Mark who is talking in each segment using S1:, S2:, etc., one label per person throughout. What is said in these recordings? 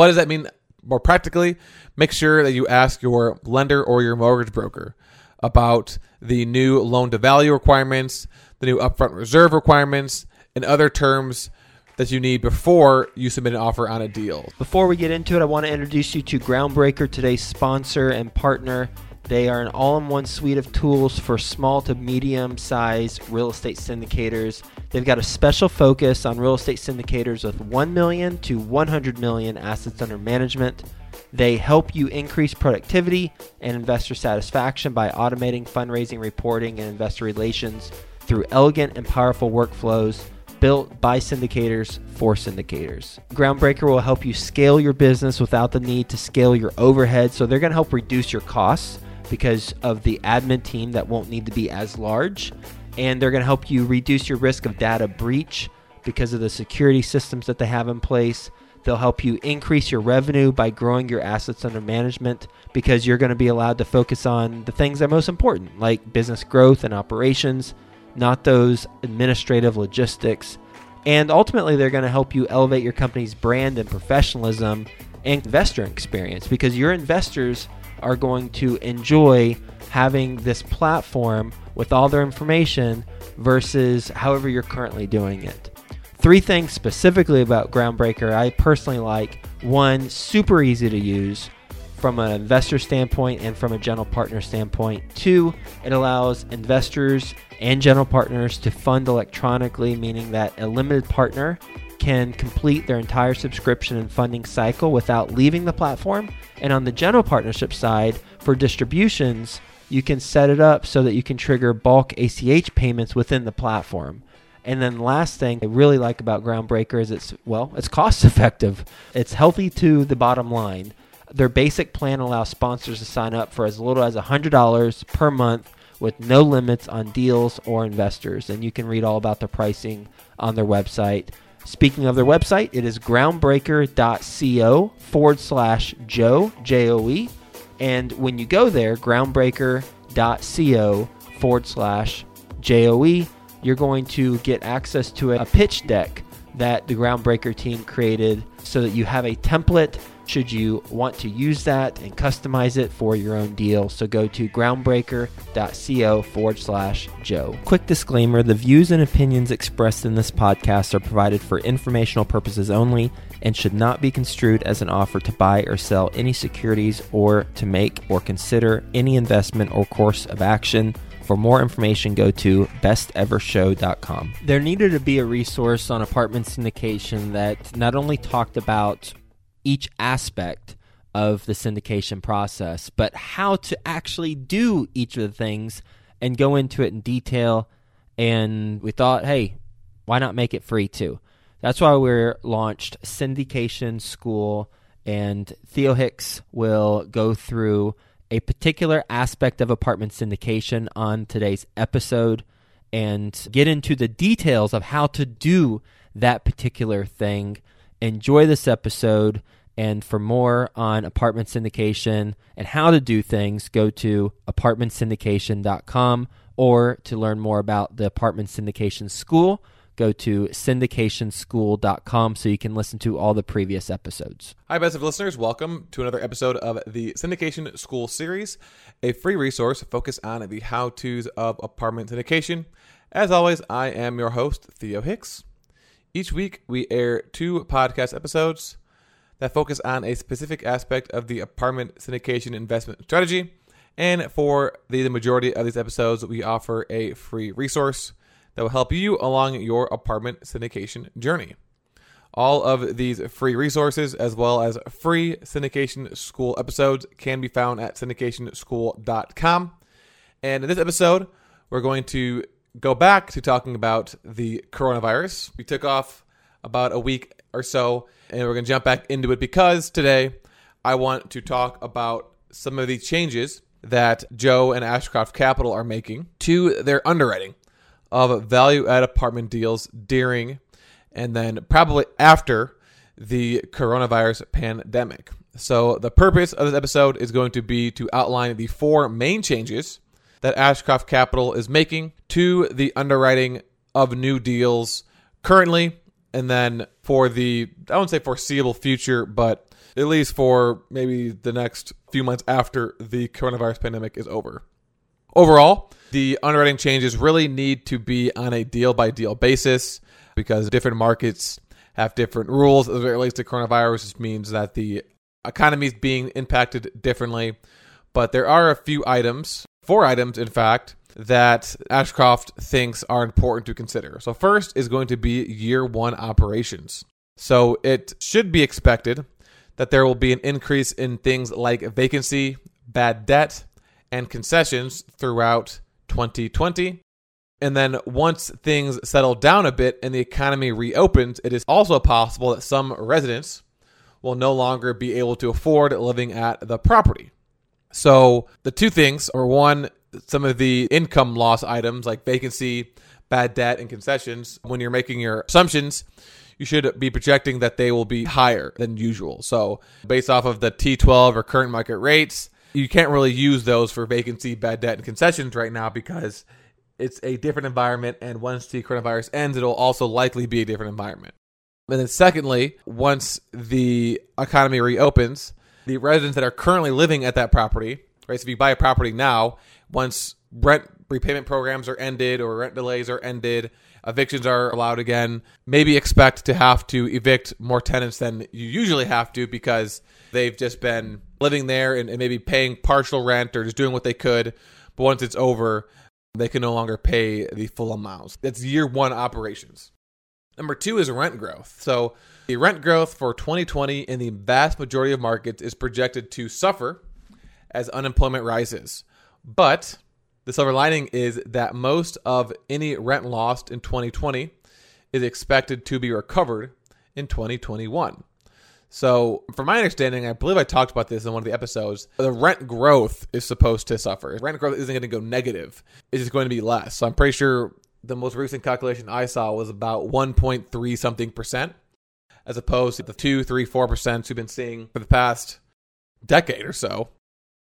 S1: What does that mean more practically? Make sure that you ask your lender or your mortgage broker about the new loan to value requirements, the new upfront reserve requirements, and other terms that you need before you submit an offer on a deal.
S2: Before we get into it, I want to introduce you to Groundbreaker, today's sponsor and partner. They are an all in one suite of tools for small to medium sized real estate syndicators. They've got a special focus on real estate syndicators with 1 million to 100 million assets under management. They help you increase productivity and investor satisfaction by automating fundraising, reporting, and investor relations through elegant and powerful workflows built by syndicators for syndicators. Groundbreaker will help you scale your business without the need to scale your overhead. So they're going to help reduce your costs because of the admin team that won't need to be as large. And they're going to help you reduce your risk of data breach because of the security systems that they have in place. They'll help you increase your revenue by growing your assets under management because you're going to be allowed to focus on the things that are most important, like business growth and operations, not those administrative logistics. And ultimately, they're going to help you elevate your company's brand and professionalism and investor experience because your investors are going to enjoy having this platform with all their information versus however you're currently doing it. Three things specifically about Groundbreaker I personally like. One, super easy to use from an investor standpoint and from a general partner standpoint. Two, it allows investors and general partners to fund electronically, meaning that a limited partner can complete their entire subscription and funding cycle without leaving the platform. And on the general partnership side, for distributions, you can set it up so that you can trigger bulk ACH payments within the platform. And then last thing I really like about Groundbreaker is it's well, it's cost effective. It's healthy to the bottom line. Their basic plan allows sponsors to sign up for as little as $100 per month with no limits on deals or investors. And you can read all about the pricing on their website. Speaking of their website, it is groundbreaker.co forward slash Joe, J O E. And when you go there, groundbreaker.co forward slash J O E, you're going to get access to a pitch deck that the Groundbreaker team created so that you have a template should you want to use that and customize it for your own deal. So go to groundbreaker.co forward slash Joe. Quick disclaimer the views and opinions expressed in this podcast are provided for informational purposes only and should not be construed as an offer to buy or sell any securities or to make or consider any investment or course of action. For more information, go to bestevershow.com. There needed to be a resource on apartment syndication that not only talked about each aspect of the syndication process, but how to actually do each of the things and go into it in detail. And we thought, hey, why not make it free too? That's why we're launched Syndication School, and Theo Hicks will go through a particular aspect of apartment syndication on today's episode and get into the details of how to do that particular thing enjoy this episode. And for more on apartment syndication and how to do things, go to apartmentsyndication.com or to learn more about the apartment syndication school, go to syndicationschool.com so you can listen to all the previous episodes.
S1: Hi, Best Ever listeners. Welcome to another episode of the Syndication School series, a free resource focused on the how to's of apartment syndication. As always, I am your host, Theo Hicks. Each week, we air two podcast episodes that focus on a specific aspect of the apartment syndication investment strategy. And for the, the majority of these episodes, we offer a free resource that will help you along your apartment syndication journey. All of these free resources, as well as free syndication school episodes, can be found at syndicationschool.com. And in this episode, we're going to go back to talking about the coronavirus. We took off about a week or so, and we're going to jump back into it because today I want to talk about some of the changes that Joe and Ashcroft Capital are making to their underwriting of value add apartment deals during and then probably after the coronavirus pandemic. So, the purpose of this episode is going to be to outline the four main changes that Ashcroft Capital is making to the underwriting of new deals currently, and then for the, I won't say foreseeable future, but at least for maybe the next few months after the coronavirus pandemic is over. Overall, the underwriting changes really need to be on a deal by deal basis because different markets have different rules as it relates to coronavirus. This means that the economy is being impacted differently. But there are a few items, four items, in fact, that Ashcroft thinks are important to consider. So, first is going to be year one operations. So, it should be expected that there will be an increase in things like vacancy, bad debt, and concessions throughout 2020. And then once things settle down a bit and the economy reopens, it is also possible that some residents will no longer be able to afford living at the property. So the two things are one, some of the income loss items like vacancy, bad debt, and concessions. When you're making your assumptions, you should be projecting that they will be higher than usual. So based off of the T12 or current market rates, you can't really use those for vacancy, bad debt, and concessions right now because it's a different environment. And once the coronavirus ends, it'll also likely be a different environment. And then, secondly, once the economy reopens, the residents that are currently living at that property, right? So if you buy a property now, once rent repayment programs are ended or rent delays are ended, evictions are allowed again, maybe expect to have to evict more tenants than you usually have to because they've just been living there and, and maybe paying partial rent or just doing what they could. But once it's over, they can no longer pay the full amounts. That's year one operations. Number two is rent growth. So the rent growth for 2020 in the vast majority of markets is projected to suffer as unemployment rises. But the silver lining is that most of any rent lost in 2020 is expected to be recovered in 2021. So, from my understanding, I believe I talked about this in one of the episodes. The rent growth is supposed to suffer. Rent growth isn't going to go negative; it's just going to be less. So, I'm pretty sure the most recent calculation I saw was about 1.3 something percent, as opposed to the two, three, four percent we've been seeing for the past decade or so.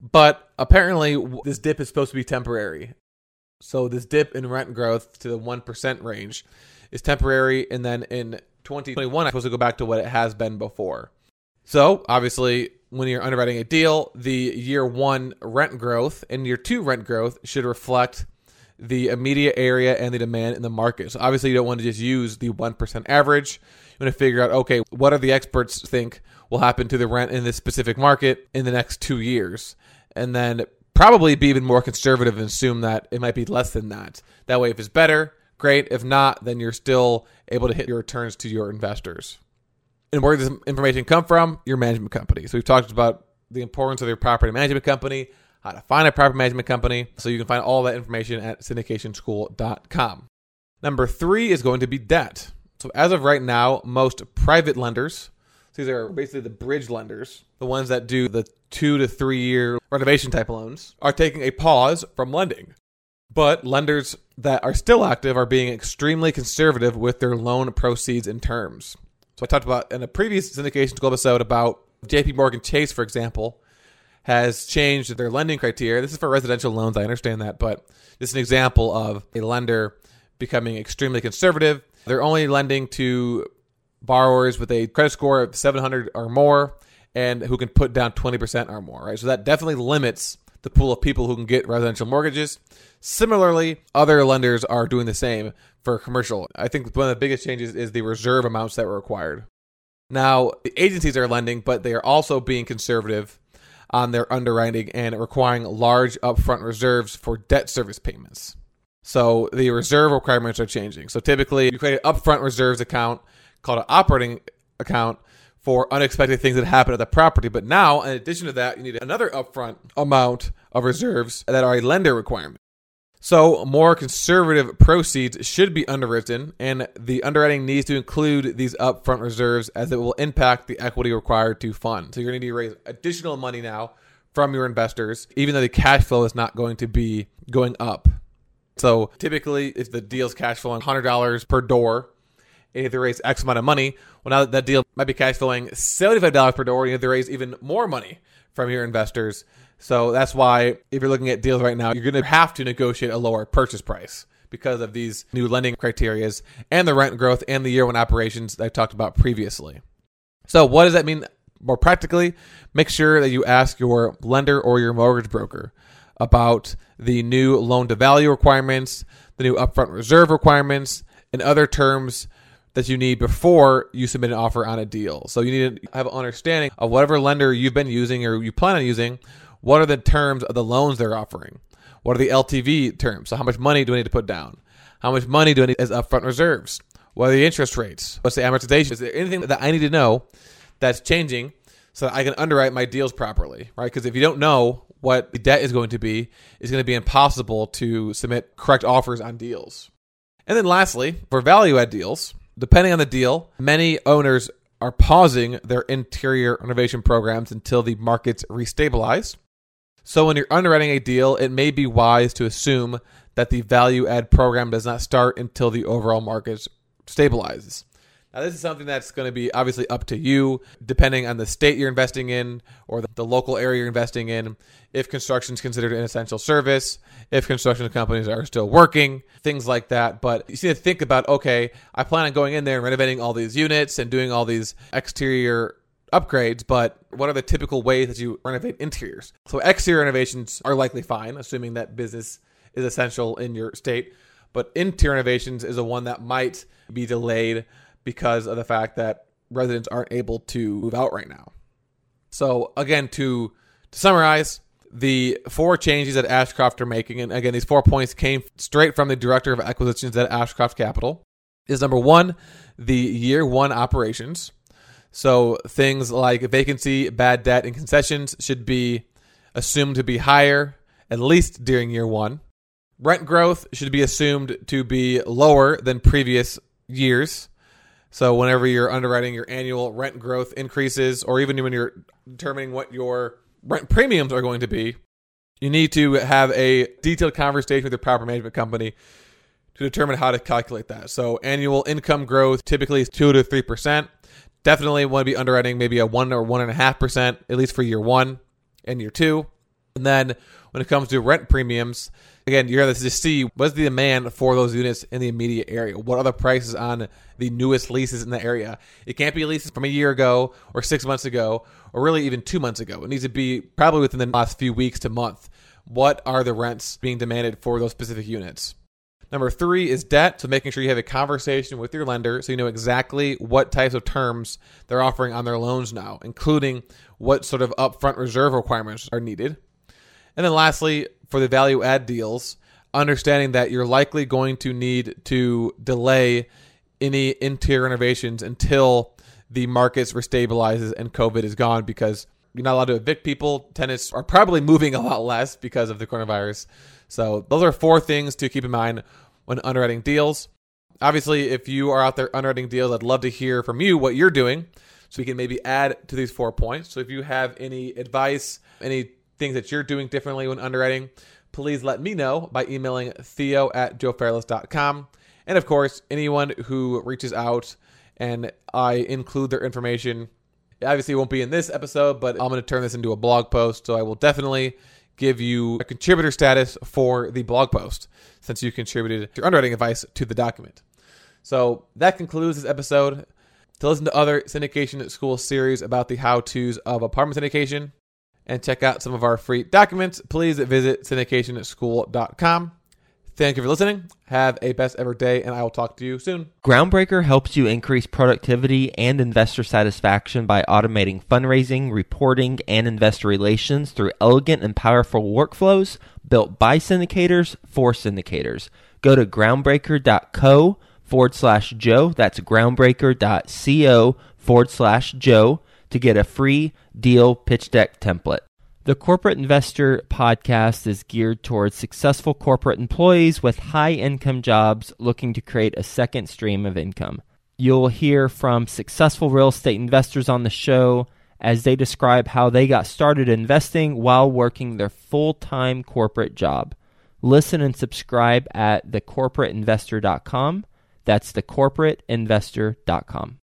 S1: But apparently, this dip is supposed to be temporary. So, this dip in rent growth to the one percent range is temporary, and then in 2021 is supposed to go back to what it has been before. So, obviously, when you're underwriting a deal, the year one rent growth and year two rent growth should reflect the immediate area and the demand in the market. So, obviously, you don't want to just use the 1% average. You want to figure out, okay, what do the experts think will happen to the rent in this specific market in the next two years? And then probably be even more conservative and assume that it might be less than that. That way, if it's better, great. If not, then you're still able to hit your returns to your investors. And where does this information come from? Your management company. So we've talked about the importance of your property management company, how to find a property management company. So you can find all that information at syndicationschool.com. Number three is going to be debt. So as of right now, most private lenders, so these are basically the bridge lenders, the ones that do the two to three year renovation type loans, are taking a pause from lending. But lenders that are still active are being extremely conservative with their loan proceeds and terms. So I talked about in a previous syndication school episode about JP Morgan Chase, for example, has changed their lending criteria. This is for residential loans, I understand that, but this is an example of a lender becoming extremely conservative. They're only lending to borrowers with a credit score of 700 or more and who can put down 20% or more, right? So that definitely limits the pool of people who can get residential mortgages. Similarly, other lenders are doing the same for commercial. I think one of the biggest changes is the reserve amounts that were required. Now, the agencies are lending, but they are also being conservative on their underwriting and requiring large upfront reserves for debt service payments. So the reserve requirements are changing. So typically, you create an upfront reserves account called an operating account for unexpected things that happen at the property. But now, in addition to that, you need another upfront amount of reserves that are a lender requirement. So, more conservative proceeds should be underwritten, and the underwriting needs to include these upfront reserves as it will impact the equity required to fund. So, you're going to need to raise additional money now from your investors, even though the cash flow is not going to be going up. So, typically, if the deal's cash flowing $100 per door, and if they raise X amount of money, well, now that deal might be cash flowing $75 per door, and if they raise even more money from your investors. So that's why if you're looking at deals right now, you're going to have to negotiate a lower purchase price because of these new lending criterias and the rent growth and the year one operations that I talked about previously. So what does that mean more practically, make sure that you ask your lender or your mortgage broker about the new loan to value requirements, the new upfront reserve requirements, and other terms that you need before you submit an offer on a deal. So you need to have an understanding of whatever lender you've been using or you plan on using. What are the terms of the loans they're offering? What are the LTV terms? So how much money do I need to put down? How much money do I need as upfront reserves? What are the interest rates? What's the amortization? Is there anything that I need to know that's changing so that I can underwrite my deals properly, right? Because if you don't know what the debt is going to be, it's going to be impossible to submit correct offers on deals. And then lastly, for value add deals, depending on the deal, many owners are pausing their interior renovation programs until the markets restabilize. So when you're underwriting a deal, it may be wise to assume that the value add program does not start until the overall market stabilizes. Now, this is something that's going to be obviously up to you, depending on the state you're investing in or the, local area you're investing in. If construction is considered an essential service, if construction companies are still working, things like that. But you need to think about okay, I plan on going in there and renovating all these units and doing all these exterior upgrades, but what are the typical ways that you renovate interiors? So exterior renovations are likely fine, assuming that business is essential in your state. But interior renovations is a one that might be delayed because of the fact that residents aren't able to move out right now. So again, to to summarize, the four changes that Ashcroft are making, and again, these four points came straight from the director of acquisitions at Ashcroft Capital, is number one, the year one operations. So things like vacancy, bad debt, and concessions should be assumed to be higher, at least during year one. Rent growth should be assumed to be lower than previous years. So whenever you're underwriting your annual rent growth increases, or even when you're determining what your rent premiums are going to be, you need to have a detailed conversation with your property management company to determine how to calculate that. So annual income growth typically is two to three percent. Definitely want to be underwriting maybe a one or one and a half percent, at least for year one and year two. And then when it comes to rent premiums, again, you're going to see what's the demand for those units in the immediate area. What are the prices on the newest leases in the area? It can't be leases from a year ago or six months ago or really even two months ago. It needs to be probably within the last few weeks to month. What are the rents being demanded for those specific units? Number three is debt. So making sure you have a conversation with your lender so you know exactly what types of terms they're offering on their loans now, including what sort of upfront reserve requirements are needed. And then lastly, for the value add deals, understanding that you're likely going to need to delay any interior renovations until the markets restabilizes and COVID is gone because you're not allowed to evict people. Tenants are probably moving a lot less because of the coronavirus. So those are four things to keep in mind when underwriting deals. Obviously, if you are out there underwriting deals, I'd love to hear from you what you're doing so we can maybe add to these four points. So if you have any advice, any things that you're doing differently when underwriting, please let me know by emailing theo at joefairless.com. And of course, anyone who reaches out and I include their information, obviously won't be in this episode, but I'm going to turn this into a blog post. So I will definitely give you a contributor status for the blog post since you contributed your underwriting advice to the document. So that concludes this episode. To listen to other syndication school series about the how to's of apartment syndication, and check out some of our free documents, please visit syndicationschool.com. Thank you for listening. Have a best ever day, and I will talk to you soon.
S2: Groundbreaker helps you increase productivity and investor satisfaction by automating fundraising, reporting, and investor relations through elegant and powerful workflows built by syndicators for syndicators. Go to groundbreaker.co forward slash Joe. That's groundbreaker.co forward slash Joe to get a free deal pitch deck template. The Corporate Investor podcast is geared towards successful corporate employees with high income jobs looking to create a second stream of income. You'll hear from successful real estate investors on the show as they describe how they got started investing while working their full time corporate job. Listen and subscribe at thecorporateinvestor.com. That's thecorporateinvestor.com.